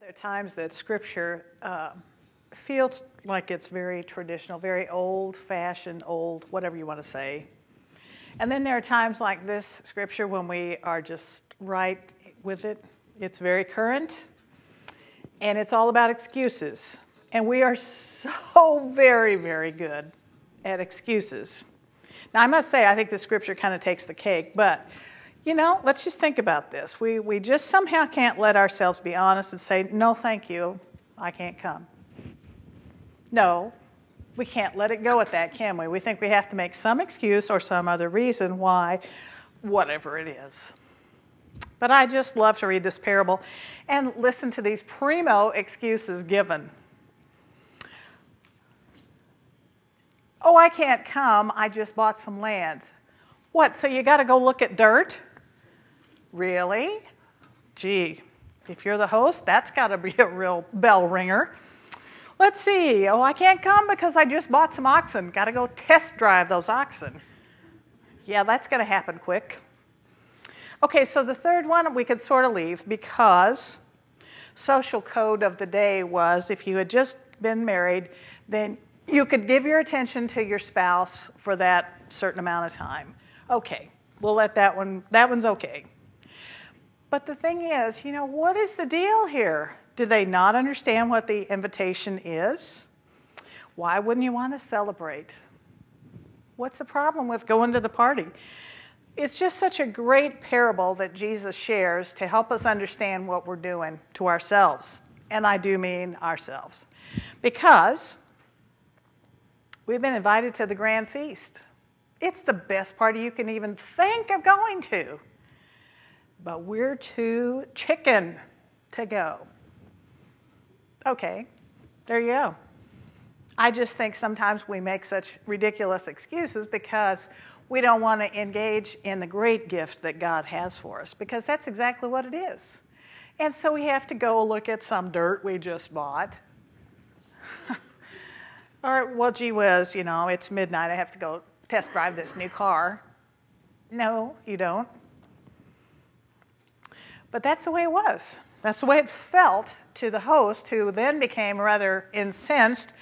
There are times that scripture uh, feels like it's very traditional, very old fashioned, old, whatever you want to say. And then there are times like this scripture when we are just right with it. It's very current and it's all about excuses. And we are so very, very good at excuses. Now, I must say, I think the scripture kind of takes the cake, but you know, let's just think about this. We, we just somehow can't let ourselves be honest and say, no, thank you, I can't come. No, we can't let it go at that, can we? We think we have to make some excuse or some other reason why, whatever it is. But I just love to read this parable and listen to these primo excuses given. Oh, I can't come. I just bought some land. What? So you got to go look at dirt? Really? Gee, if you're the host, that's got to be a real bell ringer. Let's see. Oh, I can't come because I just bought some oxen. Got to go test drive those oxen. Yeah, that's going to happen quick. Okay, so the third one we could sort of leave because social code of the day was if you had just been married, then you could give your attention to your spouse for that certain amount of time. Okay, we'll let that one, that one's okay. But the thing is, you know, what is the deal here? Do they not understand what the invitation is? Why wouldn't you want to celebrate? What's the problem with going to the party? It's just such a great parable that Jesus shares to help us understand what we're doing to ourselves. And I do mean ourselves. Because we've been invited to the grand feast. It's the best party you can even think of going to but we're too chicken to go. Okay, there you go. I just think sometimes we make such ridiculous excuses because we don't want to engage in the great gift that God has for us, because that's exactly what it is. And so we have to go look at some dirt we just bought. or, well, gee whiz, you know, it's midnight, I have to go test drive this new car. No, you don't. But that's the way it was. That's the way it felt to the host, who then became rather incensed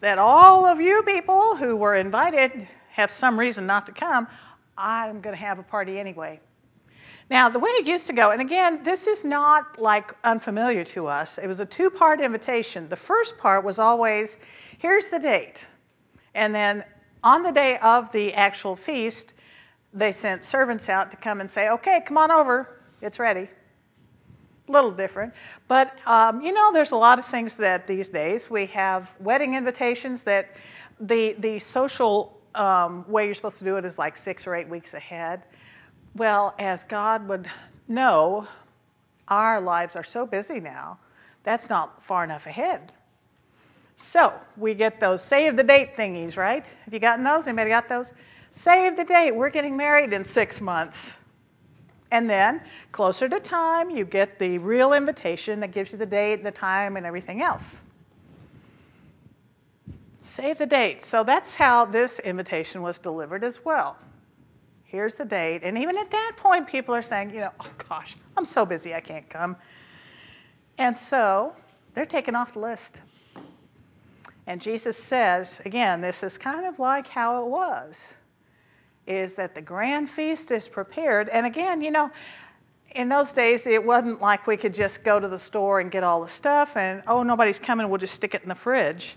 that all of you people who were invited have some reason not to come. I'm going to have a party anyway. Now, the way it used to go, and again, this is not like unfamiliar to us. It was a two part invitation. The first part was always here's the date. And then on the day of the actual feast, they sent servants out to come and say, okay, come on over, it's ready little different. But um, you know, there's a lot of things that these days we have wedding invitations that the, the social um, way you're supposed to do it is like six or eight weeks ahead. Well, as God would know, our lives are so busy now, that's not far enough ahead. So we get those save the date thingies, right? Have you gotten those? Anybody got those? Save the date. We're getting married in six months. And then, closer to time, you get the real invitation that gives you the date, the time, and everything else. Save the date. So that's how this invitation was delivered as well. Here's the date. And even at that point, people are saying, you know, oh gosh, I'm so busy, I can't come. And so they're taken off the list. And Jesus says, again, this is kind of like how it was is that the grand feast is prepared. And again, you know, in those days, it wasn't like we could just go to the store and get all the stuff and, oh, nobody's coming, we'll just stick it in the fridge.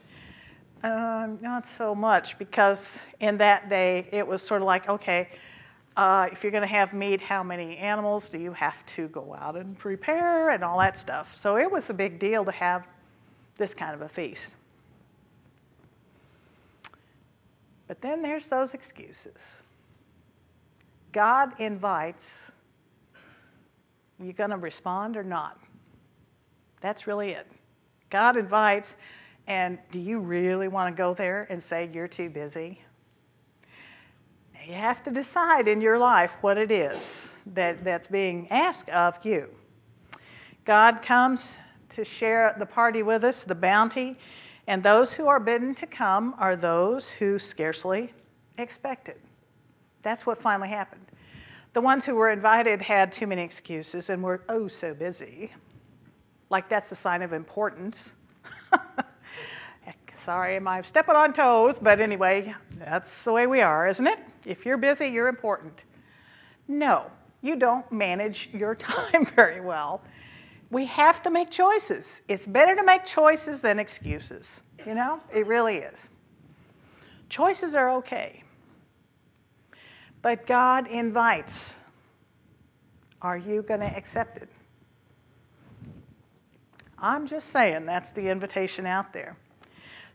Uh, not so much, because in that day, it was sort of like, okay, uh, if you're going to have meat, how many animals do you have to go out and prepare and all that stuff? So it was a big deal to have this kind of a feast. But then there's those excuses. God invites, You're going to respond or not? That's really it. God invites, and do you really want to go there and say you're too busy? You have to decide in your life what it is that, that's being asked of you. God comes to share the party with us, the bounty, and those who are bidden to come are those who scarcely expect it. That's what finally happened. The ones who were invited had too many excuses and were oh so busy. like that's a sign of importance. Sorry, am I stepping on toes? But anyway, that's the way we are, isn't it? If you're busy, you're important. No, you don't manage your time very well. We have to make choices. It's better to make choices than excuses. You know, it really is. Choices are okay. But God invites. Are you going to accept it? I'm just saying that's the invitation out there.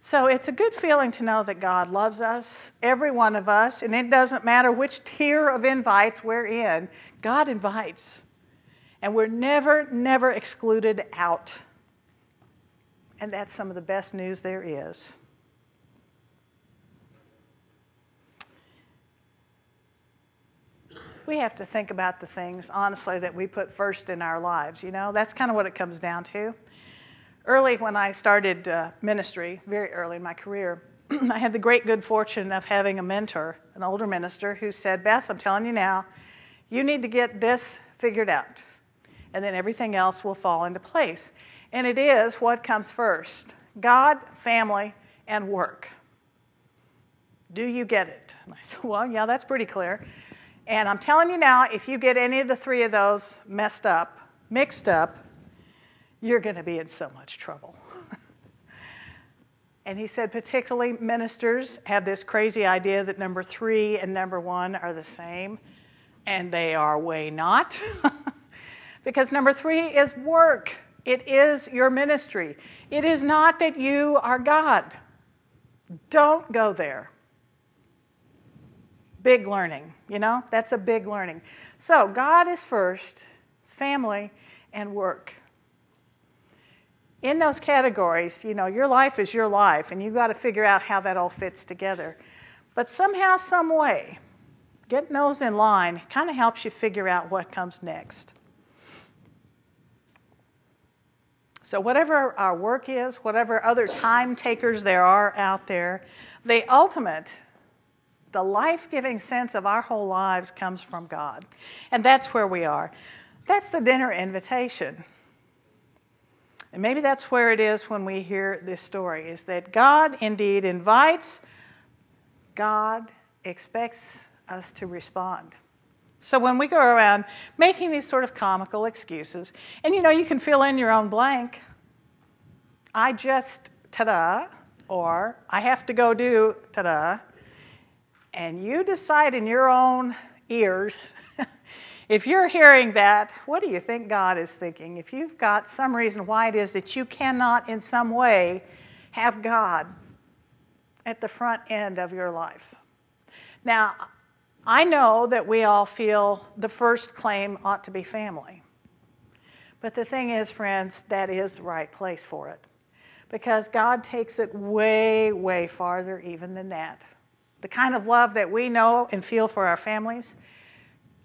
So it's a good feeling to know that God loves us, every one of us, and it doesn't matter which tier of invites we're in, God invites. And we're never, never excluded out. And that's some of the best news there is. We have to think about the things, honestly, that we put first in our lives. You know, that's kind of what it comes down to early when I started uh, ministry, very early in my career, I had the great good fortune of having a mentor, an older minister, who said, Beth, I'm telling you now, you need to get this figured out, and then everything else will fall into place. And it is what comes first God, family, and work. Do you get it? And I said, Well, yeah, that's pretty clear. And I'm telling you now, if you get any of the three of those messed up, mixed up, you're going to be in so much trouble. and he said, particularly ministers have this crazy idea that number three and number one are the same, and they are way not. because number three is work, it is your ministry. It is not that you are God. Don't go there. Big learning, you know? That's a big learning. So, God is first, family, and work in those categories, you know, your life is your life, and you've got to figure out how that all fits together. But somehow, some way, getting those in line kind of helps you figure out what comes next. So, whatever our work is, whatever other time takers there are out there, the ultimate, the life giving sense of our whole lives comes from God. And that's where we are. That's the dinner invitation. And maybe that's where it is when we hear this story is that God indeed invites, God expects us to respond. So when we go around making these sort of comical excuses, and you know, you can fill in your own blank. I just, ta da, or I have to go do, ta da, and you decide in your own ears if you're hearing that, what do you think God is thinking? If you've got some reason why it is that you cannot, in some way, have God at the front end of your life. Now, I know that we all feel the first claim ought to be family. But the thing is, friends, that is the right place for it. Because God takes it way, way farther even than that. The kind of love that we know and feel for our families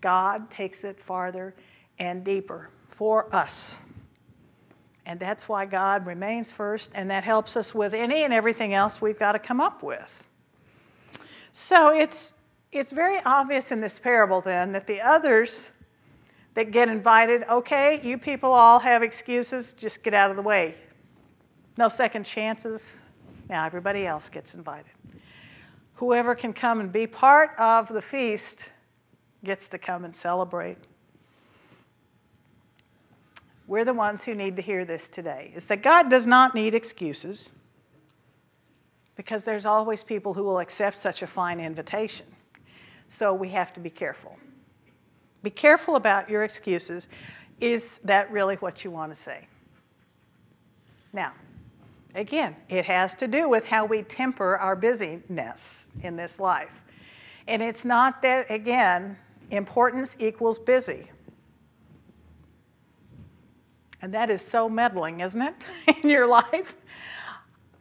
God takes it farther and deeper for us. And that's why God remains first, and that helps us with any and everything else we've got to come up with. So it's, it's very obvious in this parable then that the others that get invited, okay, you people all have excuses, just get out of the way. No second chances. Now everybody else gets invited. Whoever can come and be part of the feast gets to come and celebrate. We're the ones who need to hear this today is that God does not need excuses because there's always people who will accept such a fine invitation. So we have to be careful. Be careful about your excuses. Is that really what you want to say? Now, again, it has to do with how we temper our busyness in this life. And it's not that, again, Importance equals busy. And that is so meddling, isn't it, in your life?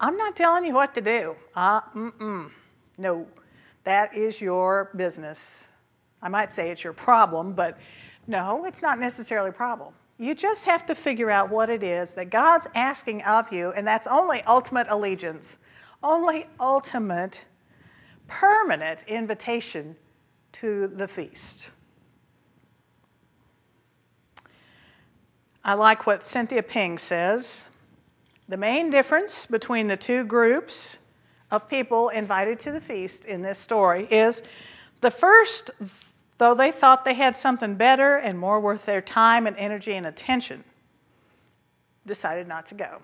I'm not telling you what to do. Uh, mm-mm. No, that is your business. I might say it's your problem, but no, it's not necessarily a problem. You just have to figure out what it is that God's asking of you, and that's only ultimate allegiance, only ultimate, permanent invitation to the feast. I like what Cynthia Ping says. The main difference between the two groups of people invited to the feast in this story is the first, though they thought they had something better and more worth their time and energy and attention, decided not to go.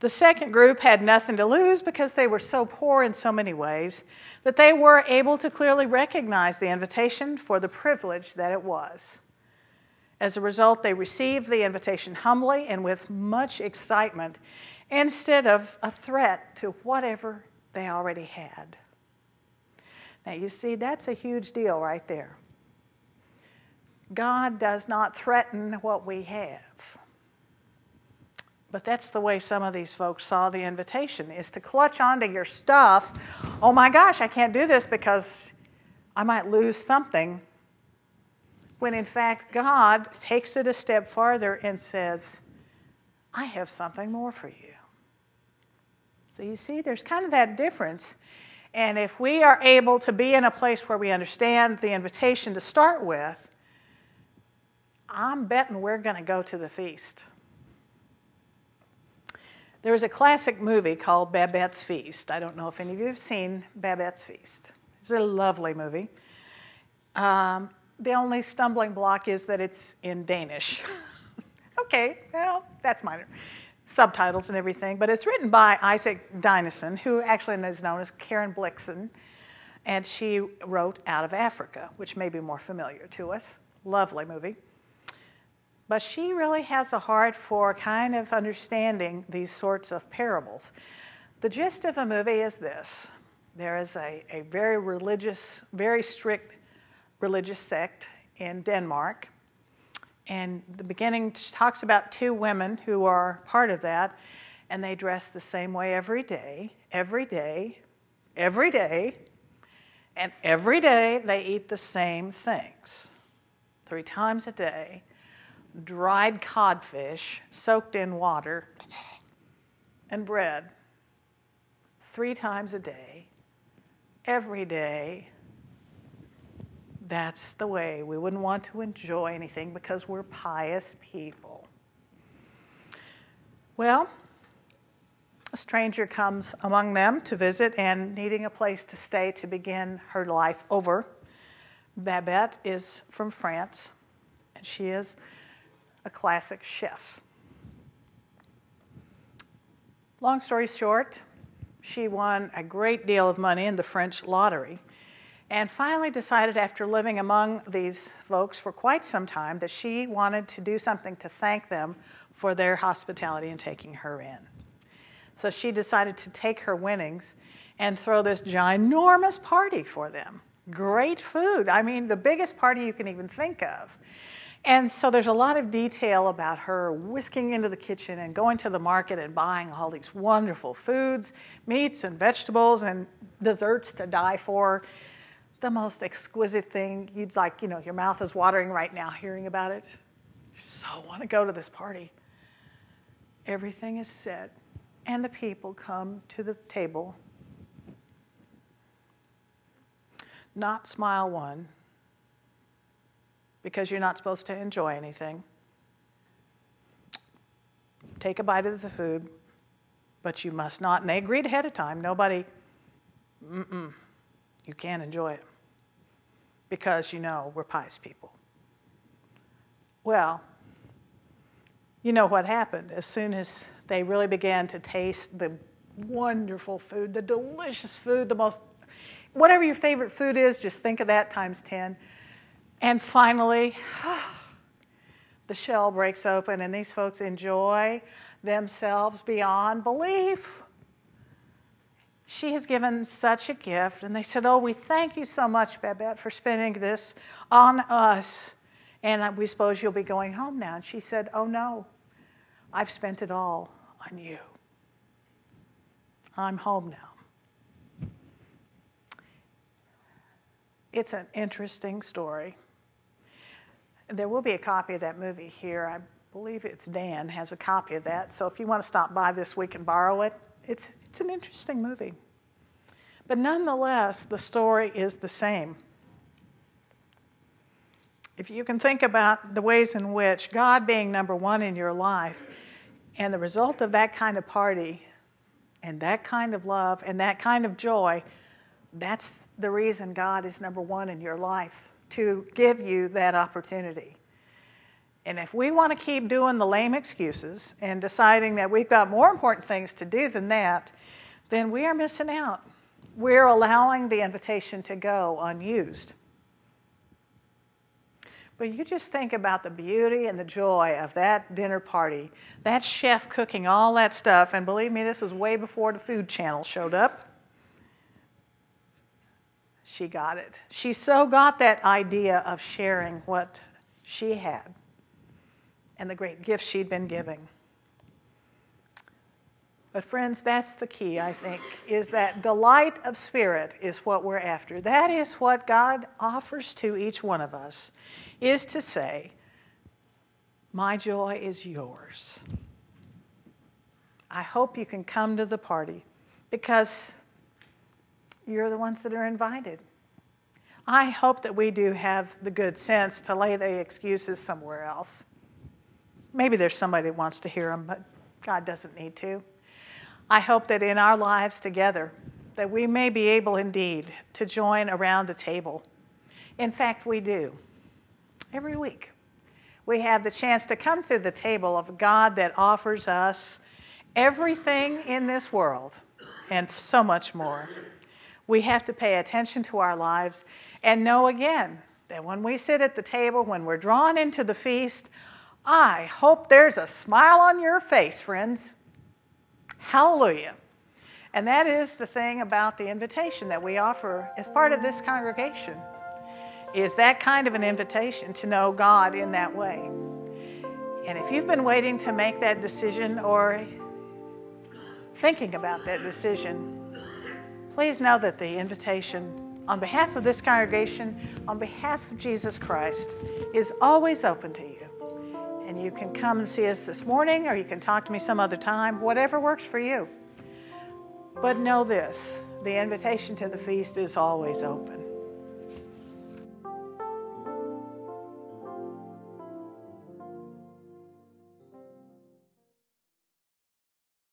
The second group had nothing to lose because they were so poor in so many ways that they were able to clearly recognize the invitation for the privilege that it was. As a result, they received the invitation humbly and with much excitement instead of a threat to whatever they already had. Now, you see, that's a huge deal right there. God does not threaten what we have. But that's the way some of these folks saw the invitation is to clutch onto your stuff. Oh my gosh, I can't do this because I might lose something when in fact God takes it a step farther and says, I have something more for you. So you see, there's kind of that difference. And if we are able to be in a place where we understand the invitation to start with, I'm betting we're going to go to the feast. There was a classic movie called Babette's Feast. I don't know if any of you have seen Babette's Feast. It's a lovely movie. Um, the only stumbling block is that it's in Danish. okay, well, that's minor. Subtitles and everything, but it's written by Isak Dinesen, who actually is known as Karen Blixen, and she wrote Out of Africa, which may be more familiar to us. Lovely movie. But she really has a heart for kind of understanding these sorts of parables. The gist of the movie is this there is a, a very religious, very strict religious sect in Denmark. And the beginning talks about two women who are part of that, and they dress the same way every day, every day, every day, and every day they eat the same things three times a day dried codfish soaked in water and bread three times a day, every day, that's the way. We wouldn't want to enjoy anything because we're pious people. Well, a stranger comes among them to visit and needing a place to stay to begin her life over. Babette is from France, and she is a classic chef. Long story short, she won a great deal of money in the French lottery and finally decided after living among these folks for quite some time that she wanted to do something to thank them for their hospitality in taking her in. So she decided to take her winnings and throw this ginormous party for them. Great food. I mean, the biggest party you can even think of. And so there's a lot of detail about her whisking into the kitchen and going to the market and buying all these wonderful foods, meats and vegetables and desserts to die for the most exquisite thing. You'd like, you know, your mouth is watering right now hearing about it. You so want to go to this party. Everything is set, and the people come to the table. Not smile one, because you're not supposed to enjoy anything. Take a bite of the food, but you must not. And they agreed ahead of time. Nobody, mm-mm you can't enjoy it because you know we're pious people. Well, you know what happened. As soon as they really began to taste the wonderful food, the delicious food, the most, whatever your favorite food is, just think of that times 10. And finally, the shell breaks open, and these folks enjoy themselves beyond belief she has given such a gift. And they said, Oh, we thank you so much, Babette, for spending this on us. And we suppose you'll be going home now. And she said, Oh, no, I've spent it all on you. I'm home now. It's an interesting story. There will be a copy of that movie here. I believe it's Dan has a copy of that. So if you want to stop by this week and borrow it, it's, it's an interesting movie. But nonetheless, the story is the same. if you can think about the ways in which God being number one in your life and the result of that kind of party and that kind of love and that kind of joy, that's the reason God is number one in your life to give you that opportunity. And if we want to keep doing the lame excuses and deciding that we've got more important things to do than that, then we are missing out. We're allowing the invitation to go unused. But you just think about the beauty and the joy of that dinner party, that chef cooking all that stuff, and believe me, this was way before the Food Channel showed up. She got it. She so got that idea of sharing what she had and the great gifts she'd been giving. But, friends, that's the key, I think, is that delight of spirit is what we're after. That is what God offers to each one of us, is to say, My joy is yours. I hope you can come to the party because you're the ones that are invited. I hope that we do have the good sense to lay the excuses somewhere else. Maybe there's somebody that wants to hear them, but God doesn't need to. I hope that in our lives together, that we may be able indeed to join around the table. In fact, we do. Every week, we have the chance to come to the table of God that offers us everything in this world and so much more. We have to pay attention to our lives and know again that when we sit at the table, when we're drawn into the feast, I hope there's a smile on your face, friends. Hallelujah. And that is the thing about the invitation that we offer as part of this congregation is that kind of an invitation to know God in that way. And if you've been waiting to make that decision or thinking about that decision, please know that the invitation on behalf of this congregation, on behalf of Jesus Christ, is always open to you. And you can come and see us this morning, or you can talk to me some other time, whatever works for you. But know this the invitation to the feast is always open.